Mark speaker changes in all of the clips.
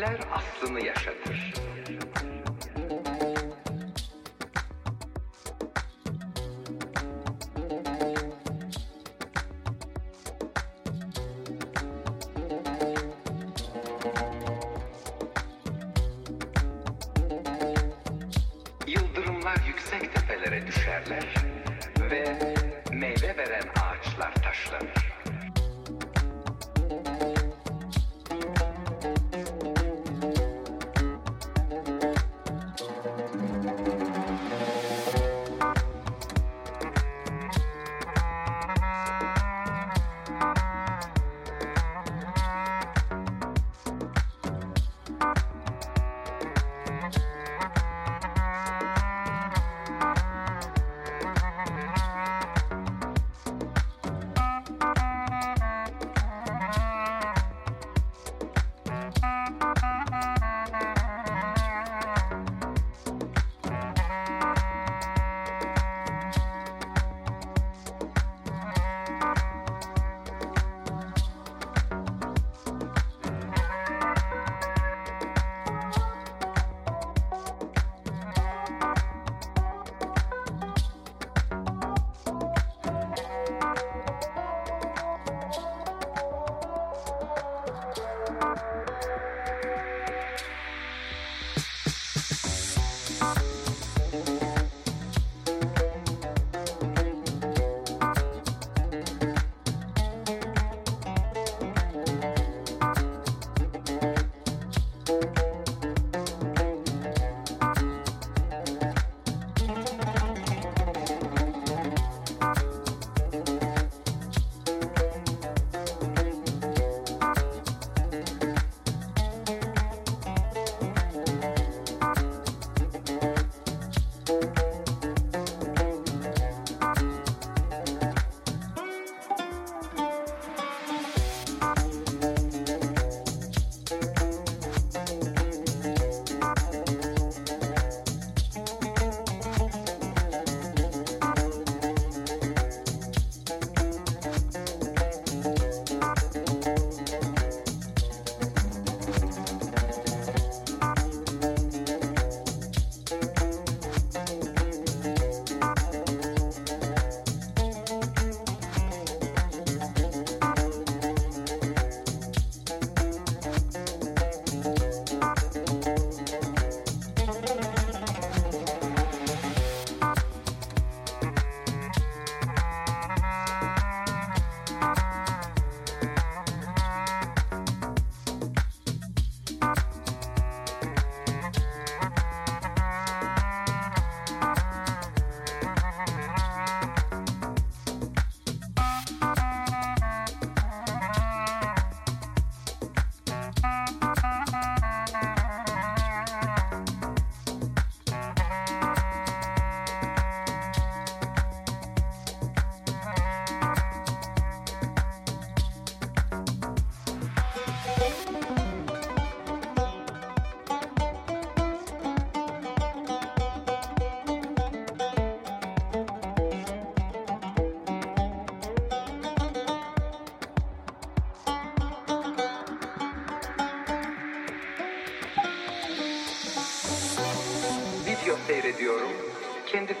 Speaker 1: Kader aslını yaşatır.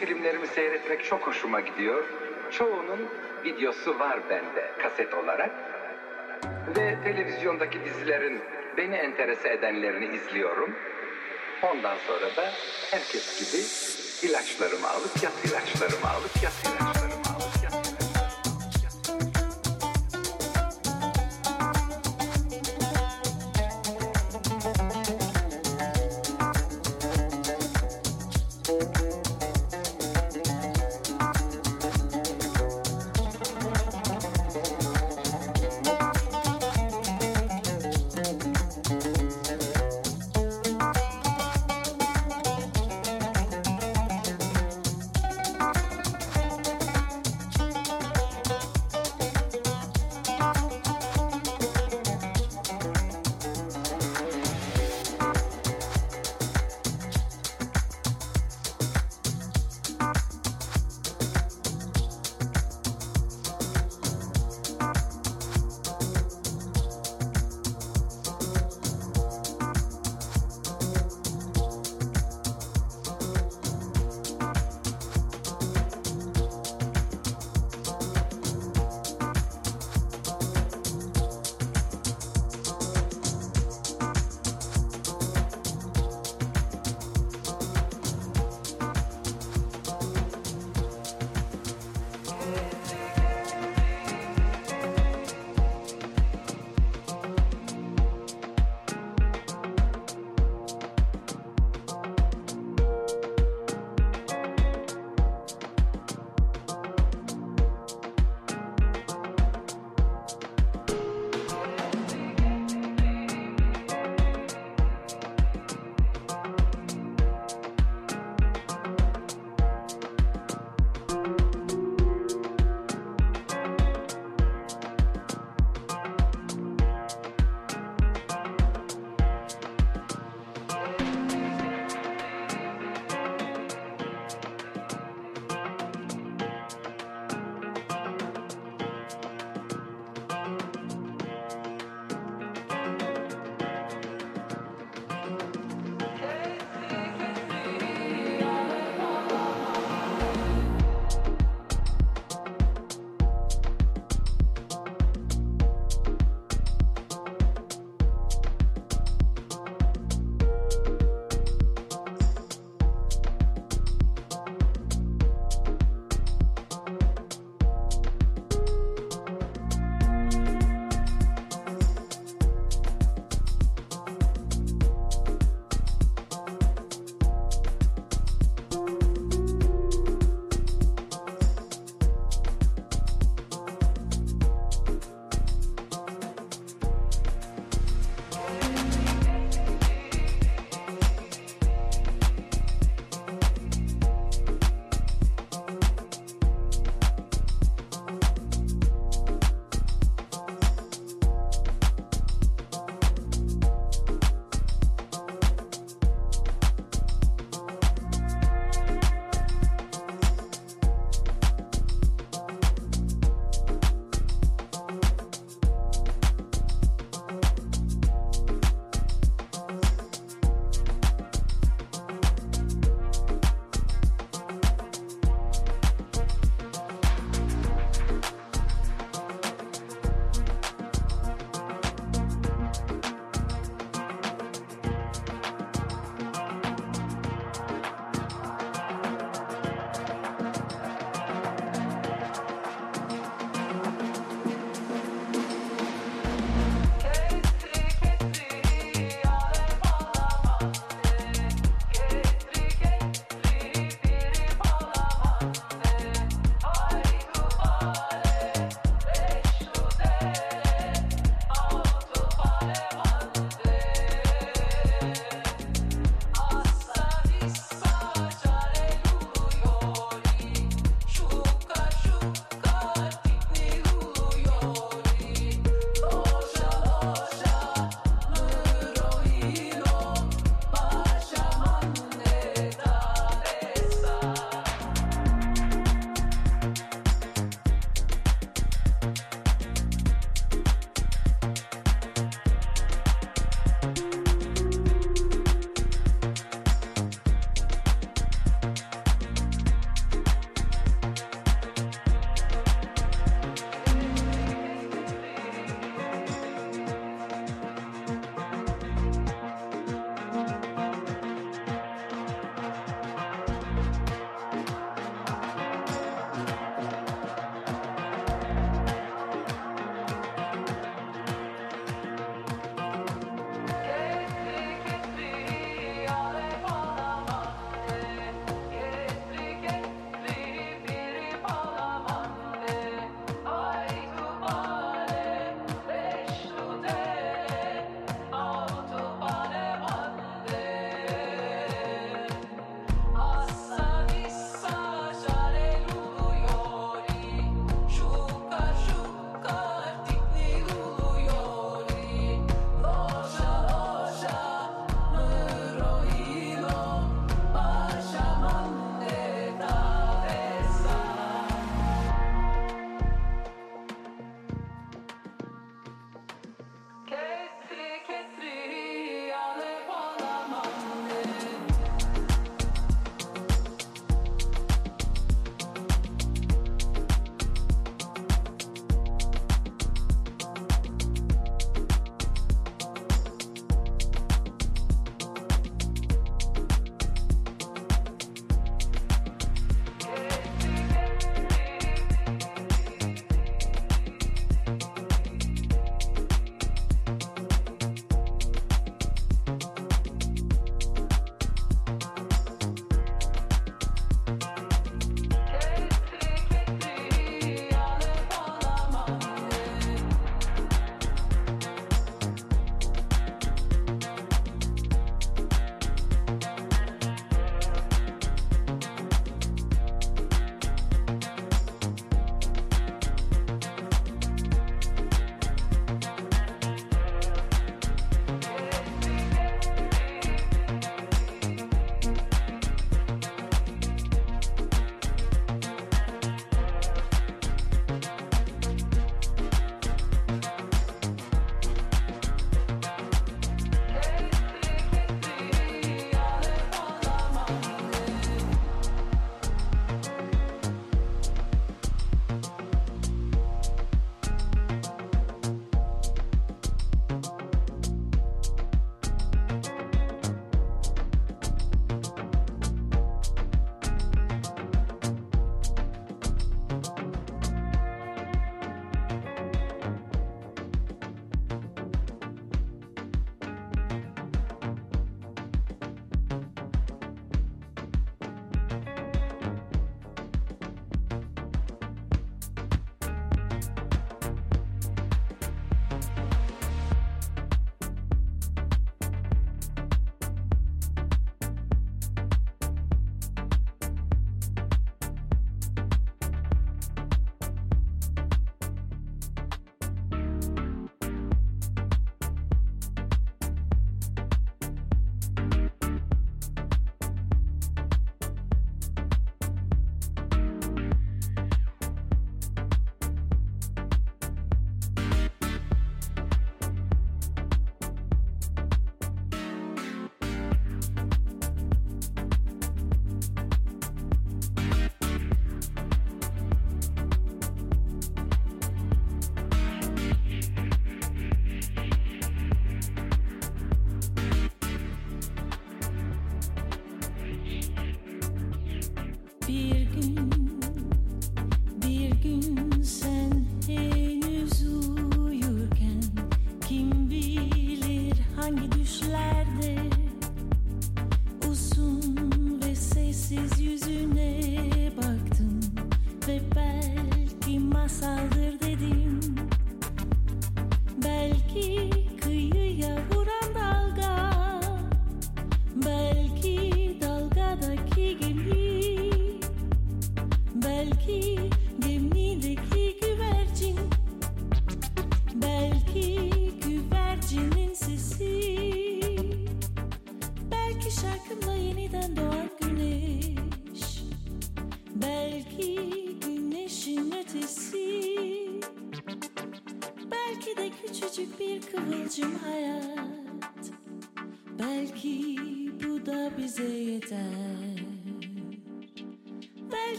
Speaker 1: Filmlerimi seyretmek çok hoşuma gidiyor. Çoğunun videosu var bende kaset olarak. Ve televizyondaki dizilerin beni enterese edenlerini izliyorum. Ondan sonra da herkes gibi ilaçlarımı alıp yat ilaçlarımı alıp yat ilaçlarımı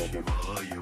Speaker 2: You.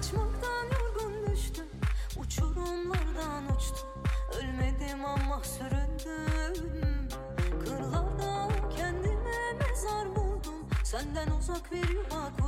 Speaker 2: Kaçmaktan yorgun düştüm. Uçurumlardan uçtum. Ölmedim ama süründüm. Kırlarda kendime mezar buldum. Senden uzak bir yuva